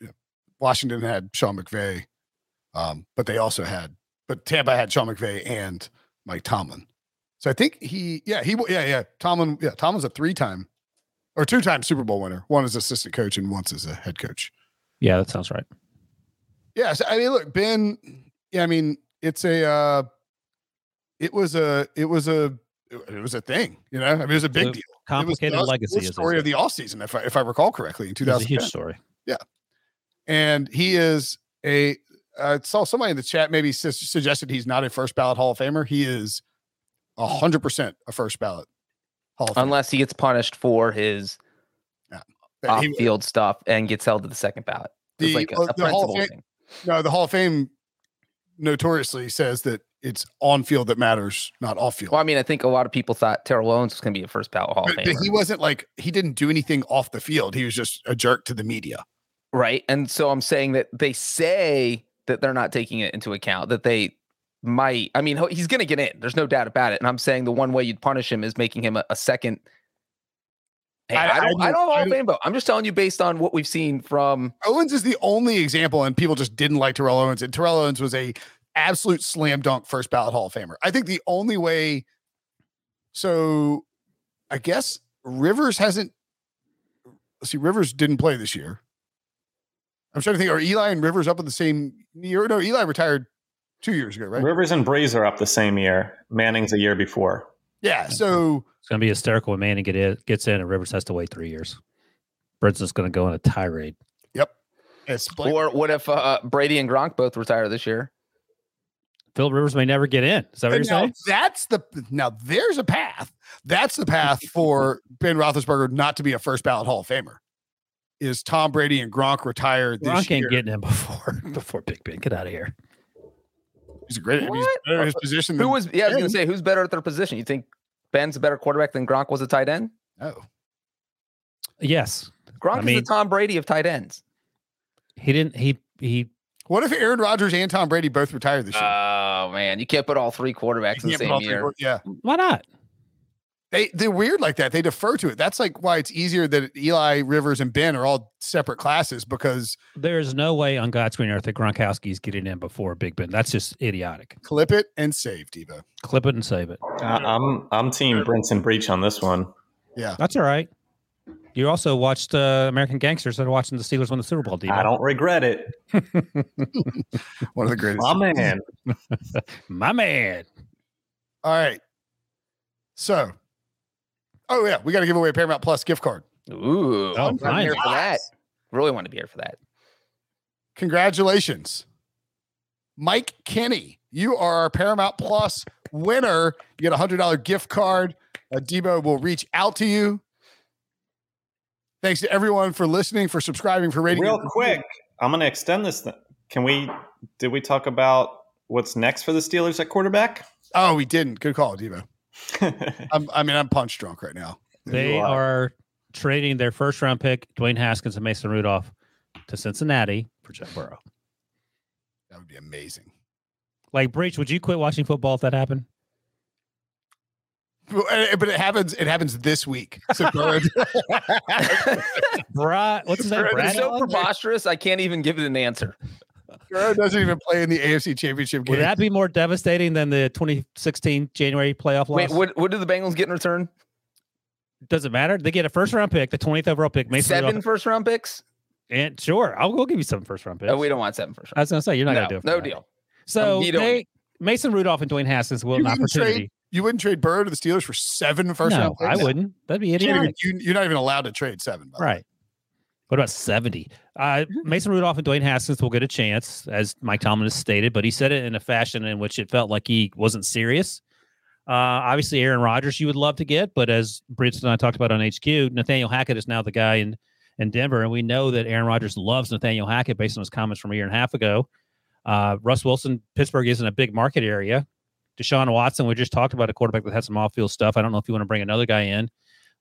you know, Washington had Sean McVay, um, but they also had but Tampa had Sean McVay and Mike Tomlin. So I think he yeah he yeah yeah Tomlin yeah Tomlin's a three time or two time Super Bowl winner. One as assistant coach and once as a head coach. Yeah, that sounds right. Yeah, so, I mean, look, Ben. Yeah, I mean, it's a. uh It was a. It was a it was a thing, you know. I mean, it was a big deal. Complicated it was legacy. The story of the all season, if I if I recall correctly, in 2000. huge story. Yeah, and he is a. I saw somebody in the chat maybe su- suggested he's not a first ballot Hall of Famer. He is hundred percent a first ballot Hall of Unless he gets punished for his yeah. off-field stuff and gets held to the second ballot. The, like a, uh, the Hall of Fame, thing. No, the Hall of Fame notoriously says that it's on field that matters, not off field. Well, I mean, I think a lot of people thought Terrell Owens was going to be a first ballot Hall but, of Famer. But he wasn't like he didn't do anything off the field. He was just a jerk to the media. Right. And so I'm saying that they say that they're not taking it into account, that they might. I mean, he's going to get in. There's no doubt about it. And I'm saying the one way you'd punish him is making him a, a second. Hey, I, I, don't, I, I don't of Fame I'm just telling you based on what we've seen from Owens is the only example, and people just didn't like Terrell Owens. And Terrell Owens was a absolute slam dunk first ballot Hall of Famer. I think the only way, so I guess Rivers hasn't. See, Rivers didn't play this year. I'm trying to think. Are Eli and Rivers up in the same year? No, Eli retired two years ago, right? Rivers and Brees are up the same year. Manning's a year before. Yeah, so it's gonna be hysterical when Manning get in, gets in and Rivers has to wait three years. Brinson's going to go on a tirade. Yep. It's Or what if uh, Brady and Gronk both retire this year? Phil Rivers may never get in. Is that what you're now saying? that's the now there's a path. That's the path for Ben Roethlisberger not to be a first ballot Hall of Famer. Is Tom Brady and Gronk retire this year? Gronk year? ain't getting in before before Big Ben. Get out of here. He's a great. I he's better in his position. Who was? Yeah, I was gonna say who's better at their position. You think Ben's a better quarterback than Gronk was a tight end? Oh, Yes, Gronk I is the Tom Brady of tight ends. he didn't. He he. what if Aaron Rodgers and Tom Brady both retire this year? Oh man, you can't put all three quarterbacks in the can't put all same year. quar- yeah, Why not? They they're weird like that. They defer to it. That's like why it's easier that Eli Rivers and Ben are all separate classes because There's no way on God's green earth that Gronkowski's getting in before Big Ben. That's just idiotic. clip it and save Debo. Clip it and save it. I- I'm I'm Team Brinson Breech on this one. Yeah, That's all right. You also watched uh, American Gangsters and watching the Steelers win the Super Bowl. Debo. I don't regret it. one of the greatest. My man. My man. All right. So, oh yeah, we got to give away a Paramount Plus gift card. Ooh, Oh, I'm nice. here for that. Really want to be here for that. Congratulations, Mike Kenny. You are our Paramount Plus winner. You get a hundred dollar gift card. Uh, Debo will reach out to you. Thanks to everyone for listening, for subscribing, for rating. Real quick, I'm going to extend this. Th- Can we? Did we talk about what's next for the Steelers at quarterback? Oh, we didn't. Good call, Debo. I'm, I mean, I'm punch drunk right now. They are. are trading their first round pick, Dwayne Haskins and Mason Rudolph, to Cincinnati for Jeff Burrow. That would be amazing. Like Breech, would you quit watching football if that happened? But uh, it happens. It happens this week. So Burrow- Brad, what's his name? Brad, It's so preposterous. I can't even give it an answer. Burrow doesn't even play in the AFC Championship game. Would that be more devastating than the 2016 January playoff loss? Wait, what? What do the Bengals get in return? Doesn't matter. They get a first round pick, the 20th overall pick. Mason Seven Rudolph, first round picks? and sure, I'll, we'll give you some first round picks. Oh, we don't want seven first I round. was going to say you're not No, going to do it. no that. deal. So Um, they, Mason Rudolph and Dwayne Haskins will You an wouldn't trade- opportunity. You wouldn't trade Bird to the Steelers for seven first no, round picks? I wouldn't. That'd be You can't even- idiotic. you- you're not even allowed to trade seven. by. Right. What about 70? Uh, Mason Rudolph and Dwayne Haskins will get a chance, as Mike Tomlin has stated, but he said it in a fashion in which it felt like he wasn't serious. Uh, obviously, Aaron Rodgers you would love to get, but as Bridget and I talked about on HQ, Nathaniel Hackett is now the guy in, in Denver, and we know that Aaron Rodgers loves Nathaniel Hackett based on his comments from a year and a half ago. Uh, Russ Wilson, Pittsburgh isn't a big market area. Deshaun Watson, we just talked about a quarterback that had some off-field stuff. I don't know if you want to bring another guy in.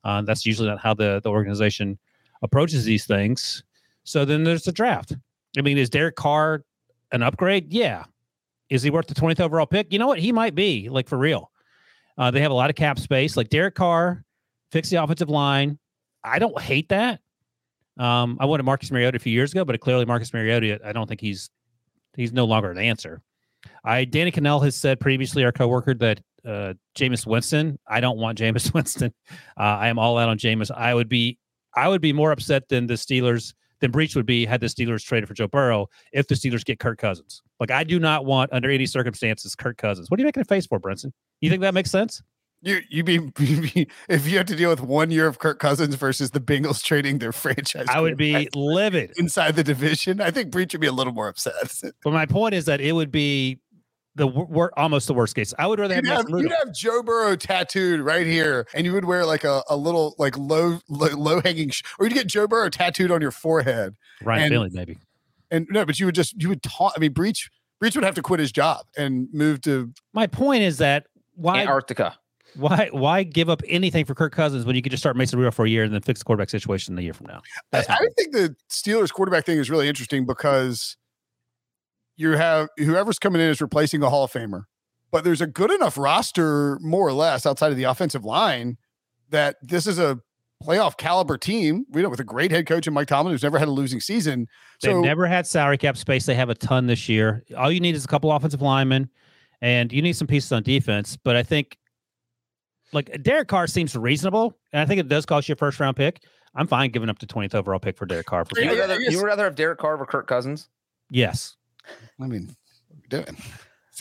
Uh, that's usually not how the, the organization approaches these things. So then there's the draft. I mean, is Derek Carr an upgrade? Yeah. Is he worth the 20th overall pick? You know what? He might be, like for real. Uh, they have a lot of cap space. Like Derek Carr, fix the offensive line. I don't hate that. Um, I wanted Marcus Mariota a few years ago, but clearly Marcus Mariota, I don't think he's he's no longer an answer. I Danny Kanell has said previously, our coworker, that uh Jameis Winston. I don't want Jameis Winston. Uh, I am all out on Jameis. I would be I would be more upset than the Steelers than Breech would be had the Steelers traded for Joe Burrow if the Steelers get Kirk Cousins. Like I do not want under any circumstances Kirk Cousins. What are you making a face for, Brinson? You think that makes sense? You you be, you if you have to deal with one year of Kirk Cousins versus the Bengals trading their franchise. I would be livid. inside the division. I think Breech would be a little more upset. But my point is that it would be the wor- wor- almost the worst case. I would rather have, You'd have, Mason you'd have Joe Burrow tattooed right here, and you would wear like a, a little like low low, low hanging, sh- or you'd get Joe Burrow tattooed on your forehead. Ryan and- Finley, maybe. And no, but you would just you would taunt. I mean, Breech Breech would have to quit his job and move to. My point is that why Antarctica. why why give up anything for Kirk Cousins when you could just start Mason Rudolph for a year and then fix the quarterback situation a year from now? I, That's my I think the Steelers quarterback thing is really interesting because you have whoever's coming in is replacing a Hall of Famer, but there's a good enough roster, more or less, outside of the offensive line that this is a playoff caliber team. We know with a great head coach and Mike Tomlin, who's never had a losing season. They've never had salary cap space. They have a ton this year. All you need is a couple offensive linemen, and you need some pieces on defense. But I think, like Derek Carr seems reasonable, and I think it does cost you a first round pick. I'm fine giving up the 20th overall pick for Derek Carr. For You would, rather, you would rather have Derek Carr or Kirk Cousins? yes, I mean, what are we doing?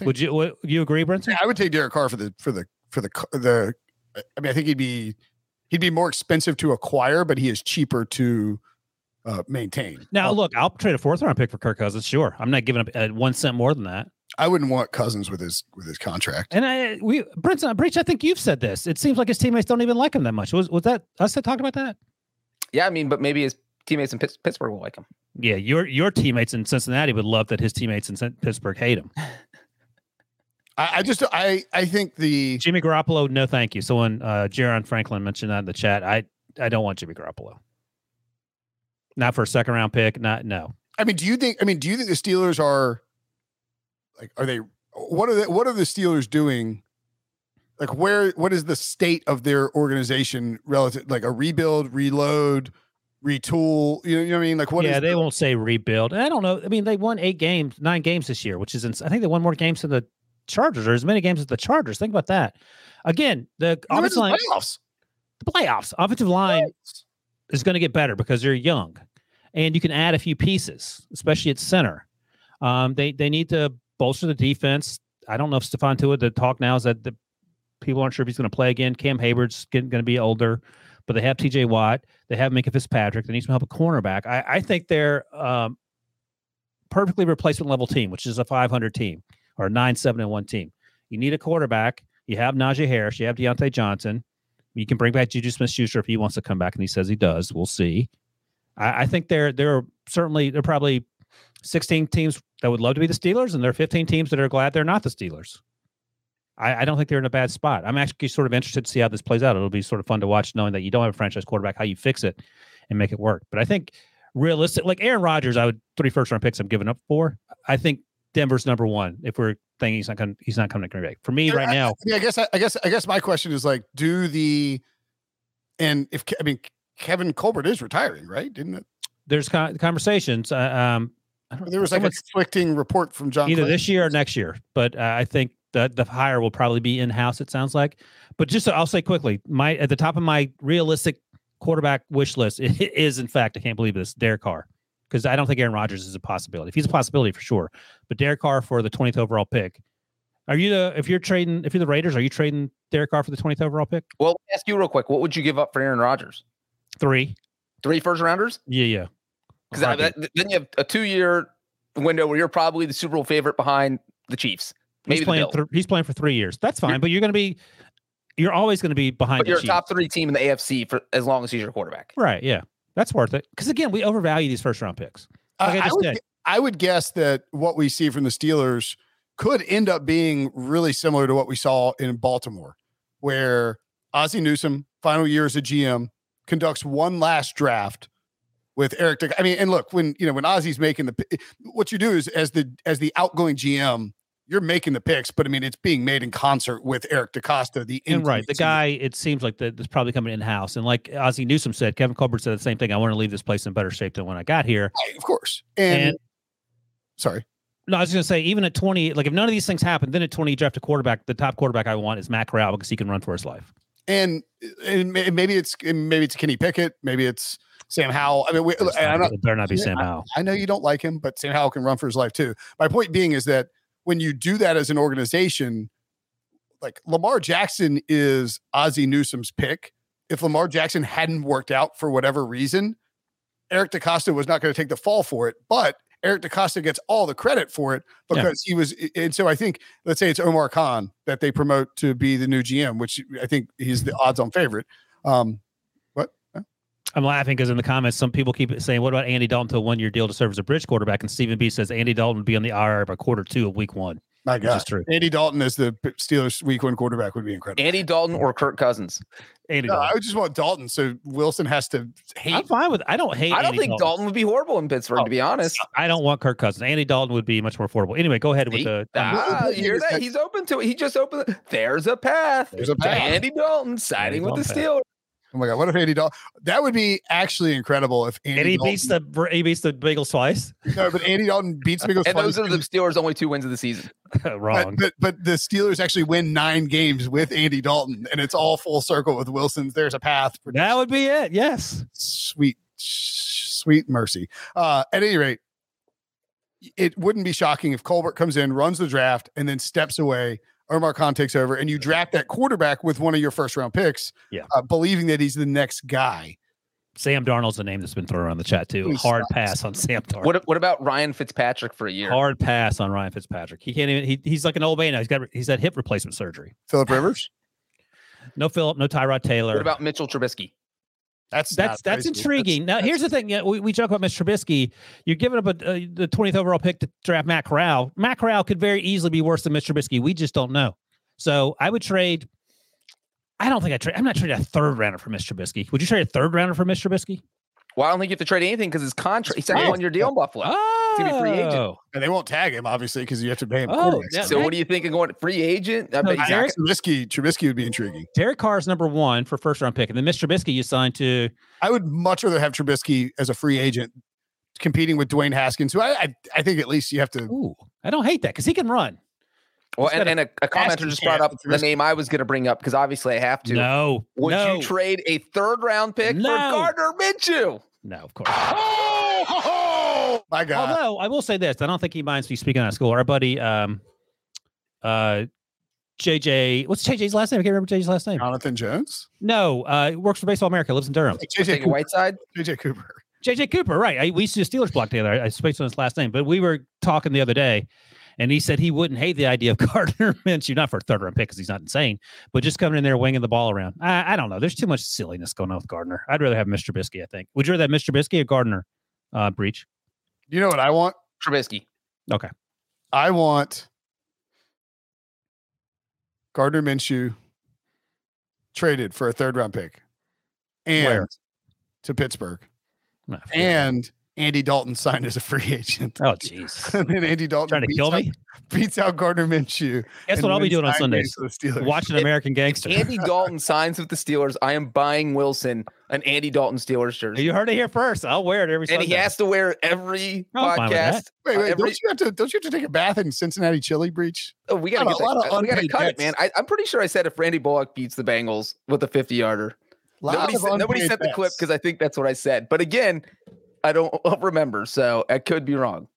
would you would you agree, Brinson? I would take Derek Carr for the for the for the the. I mean, I think he'd be he'd be more expensive to acquire, but he is cheaper to uh, maintain. Now, look, I'll trade a fourth round pick for Kirk Cousins. Sure, I'm not giving up uh, one cent more than that. I wouldn't want Cousins with his with his contract. And I, we, Brent, Breech, I think you've said this. It seems like his teammates don't even like him that much. Was was that us that talked about that? Yeah, I mean, but maybe his teammates in Pittsburgh will like him. Yeah, your your teammates in Cincinnati would love that his teammates in Pittsburgh hate him. I, I just I I think the Jimmy Garoppolo, no, thank you. Someone, uh, Jaron Franklin mentioned that in the chat. I I don't want Jimmy Garoppolo. Not for a second round pick. Not no. I mean, do you think? I mean, do you think the Steelers are like? Are they? What are the What are the Steelers doing? Like, where? What is the state of their organization relative? Like a rebuild, reload, retool. You know, you know what I mean? Like, what? yeah, they the- won't say rebuild. I don't know. I mean, they won eight games, nine games this year, which is ins- I think they won more games than the Chargers or as many games as the Chargers. Think about that. Again, the offensive line, playoffs. the playoffs, offensive line is going to get better because they're young, and you can add a few pieces, especially at center. Um, they they need to bolster the defense. I don't know if Stephon Tuitt. The talk now is that the people aren't sure if he's going to play again. Cam Hayward's going to be older, but they have T.J. Watt. They have Minkah Fitzpatrick. They need some help at cornerback. I, I think they're um, perfectly replacement level team, which is a 500 team or a nine seven and one team. You need a quarterback. You have Najee Harris. You have Diontae Johnson. You can bring back Juju Smith Schuster if he wants to come back, and he says he does. We'll see. I, I think there are certainly there are probably 16 teams that would love to be the Steelers, and there are 15 teams that are glad they're not the Steelers. I, I don't think they're in a bad spot. I'm actually sort of interested to see how this plays out. It'll be sort of fun to watch, knowing that you don't have a franchise quarterback, how you fix it and make it work. But I think realistic, like Aaron Rodgers, I would three first round picks I'm giving up for. I think Denver's number one if we're thinking he's not going he's not coming to Green Bay. For me right I- now, yeah, I guess I, I guess I guess my question is like, do the and if I mean Kevin Colbert is retiring, right? Didn't it? there's con- conversations. Uh, um, There was like a conflicting report from John. either this year or next year. But uh, I think the the hire will probably be in house. It sounds like. But just so I'll say quickly, my at the top of my realistic quarterback wish list is in fact I can't believe this Derek Carr because I don't think Aaron Rodgers is a possibility. If he's a possibility for sure, but Derek Carr for the 20th overall pick. Are you the if you're trading if you're the Raiders, are you trading Derek Carr for the 20th overall pick? Well, let me ask you real quick. What would you give up for Aaron Rodgers? Three. Three first rounders? Yeah, yeah. Because then you have a two year window where you're probably the Super Bowl favorite behind the Chiefs. Maybe he's playing. Th- he's playing for three years. That's fine, but you're going to be. You're always going to be behind. but you're a top three team in the AFC for as long as he's your quarterback. Right. Yeah. That's worth it. Because again, we overvalue these first round picks. I- Like I I, just would, I would guess that what we see from the Steelers could end up being really similar to what we saw in Baltimore, where Ozzie Newsome, final year as a GM, conducts one last draft with Eric. Dick- I mean, and look, when you know when Ozzie's making the, what you do is as the as the outgoing GM, you're making the picks, but I mean it's being made in concert with Eric DeCosta, the And right, the guy. It seems like that's probably coming in house. And like Ozzie Newsome said, Kevin Colbert said the same thing. I want to leave this place in better shape than when I got here. Right, of course. And, And- sorry, No, I was going to say, even at twenty, like if none of these things happen, then at twenty, you draft a quarterback. The top quarterback I want is Matt Corral because he can run for his life. and and maybe it's maybe it's Kenny Pickett, maybe it's Sam Howell. I mean, we, not- not, it better not be Sam Howell. I know you don't like him, but Sam Howell can run for his life too. My point being is that when you do that as an organization, like Lamar Jackson is Ozzie Newsome's pick. If Lamar Jackson hadn't worked out for whatever reason, Eric DeCosta was not going to take the fall for it. But Eric DeCosta gets all the credit for it Yeah. because he was. And so I think, let's say it's Omar Khan that they promote to be the new GM, which I think he's the odds-on favorite. Um? I'm laughing because in the comments, some people keep saying, "What about Andy Dalton to a one-year deal to serve as a bridge quarterback?" And Stephen B says Andy Dalton would be on the IR by quarter two of week one, My which God, is true. Andy Dalton as the Steelers Week One quarterback would be incredible. Andy Dalton or Kirk Cousins. Andy No, Dalton. I would just want Dalton, so Wilson has to hate. I'm fine with. I don't hate. I don't Andy think Dalton. would be horrible in Pittsburgh, Oh, to be honest. I don't want Kirk Cousins. Andy Dalton would be much more affordable. Anyway, go ahead with the. Ah, you hear that? He's open to it. He just opened. There's a path. There's a to path. Andy Dalton siding with the Dalton path. Steelers. Oh my God, what if Andy Dalton? That would be actually incredible if Andy and he Dalton, beats the br- he beats the bagel slice. no, but Andy Dalton beats Bengals. And twice, those are the Steelers' only two wins of the season. Wrong. But, but but the Steelers actually win nine games with Andy Dalton, and it's all full circle with Wilson's. There's a path. For that would be it. Yes. sweet, sweet mercy. Uh, at any rate, it wouldn't be shocking if Colbert comes in, runs the draft, and then steps away Omar Khan takes over, and you draft that quarterback with one of your first round picks, Yeah. uh, believing that he's the next guy. Sam Darnold's the name that's been thrown around the chat too. He Hard sucks. pass on Sam Darnold. What what about Ryan Fitzpatrick for a year? Hard pass on Ryan Fitzpatrick. He can't even. He, he's like an old man now. He's got he's had hip replacement surgery. Philip Rivers. No Philip. No Tyrod Taylor. What about Mitchell Trubisky? That's that's that's intriguing. now, here's the thing. We, we joke about Mr. Trubisky. You're giving up a, uh, the 20th overall pick to draft Matt Corral. Matt Corral could very easily be worse than Mr. Trubisky. We just don't know. So I would trade. I don't think I trade. I'm not trading a third rounder for Mr. Trubisky. Would you trade a third rounder for Mr. Trubisky? Well, I don't think you have to trade anything because his contract. He signed a Oh. one year deal in Buffalo. Oh, gonna be free agent. Oh. and they won't tag him obviously because you have to pay him. Oh, yeah, so what do you think of going free agent? I No, bet Derek- Zach- Trubisky, Trubisky would be intriguing. Derek Carr is number one for first round pick, and then Mr. Trubisky you signed to. I would much rather have Trubisky as a free agent competing with Dwayne Haskins, who I I, I think at least you have to. Ooh, I don't hate that because he can run. Well, and, and a, a commenter just brought up the name I was going to bring up because obviously I have to. No, Would no, you trade a third round pick No. for Gardner Minshew? no, of course. Oh, my God. Although I will say this, I don't think he minds me speaking out of school. Our buddy, um, uh, JJ, what's JJ's last name? I can't remember JJ's last name. Jonathan Jones, No, uh, works for Baseball America, lives in Durham. JJ Cooper, Whiteside. JJ Cooper. JJ Cooper, right? I, we used to do Steelers block together. I, I spaced on his last name, but we were talking the other day, and he said he wouldn't hate the idea of Gardner Minshew, not for a third round pick because he's not insane, but just coming in there winging the ball around. I, I don't know. There's too much silliness going on with Gardner. I'd rather have Mr. Bisky. I think. Would you rather have Mr. Bisky or Gardner? Uh, Breech. You know what I want? Trubisky. Okay. I want Gardner Minshew traded for a third round pick and Where? to Pittsburgh No, and Andy Dalton signed as a free agent. oh, jeez. and then Andy Dalton Trying to beats kill out, me? beats out Gardner Minshew. Guess what I'll be doing on nine Sundays? games for the Steelers. Watching American Gangster. Andy Dalton signs with the Steelers. I am buying Wilson an Andy Dalton Steelers jersey. You heard it here first. I'll wear it every and Sunday. he has to wear every I'm fine with that. podcast. Wait, uh, wait, every- don't you have to? Don't you have to take a bath in Cincinnati chili Breech? oh, we gotta Lot get of- that. of We gotta unpaid cut it, man. I, I'm pretty sure I said if Randy Bullock beats the Bengals with a 50 yarder. Nobody said, nobody unpaid said the clip because I think that's what I said. But again, I don't remember, so I could be wrong.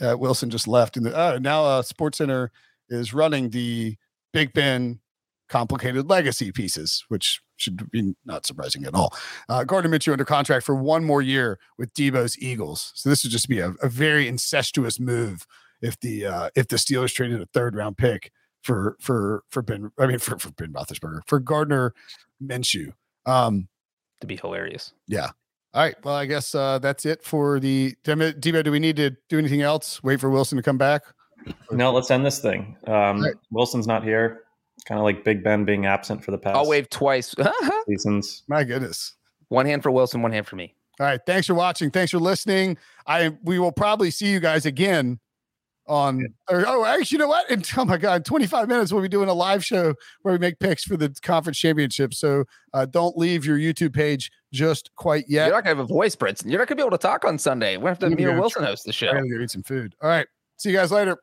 uh, Wilson just left, and uh, now uh, Sports Center is running the Big Ben complicated legacy pieces, which should be not surprising at all. Uh, Gardner Minshew under contract for one more year with Debo's Eagles, so this would just be a, a very incestuous move if the uh, if the Steelers traded a third round pick for for for Ben, I mean for for Ben Roethlisberger for Gardner Minshew. Um, To be hilarious. All right. Well, I guess uh, that's it for the Demo. Debo, do we need to do anything else? Wait for Wilson to come back? No, let's end this thing. Um, Right. Wilson's not here. Kind of like Big Ben being absent for the past I'll wave twice. seasons. My goodness. one hand for Wilson, one hand for me. All right. Thanks for watching. Thanks for listening. I we will probably see you guys again on or oh actually you know what? In, oh my god, 25 minutes we'll be doing a live show where we make picks for the conference championship. So uh, don't leave your YouTube page just quite yet. You're not gonna have a voice, Prince. You're not gonna be able to talk on Sunday. We have to have I'm Wilson host the show. I gotta go eat some food. All right. See you guys later.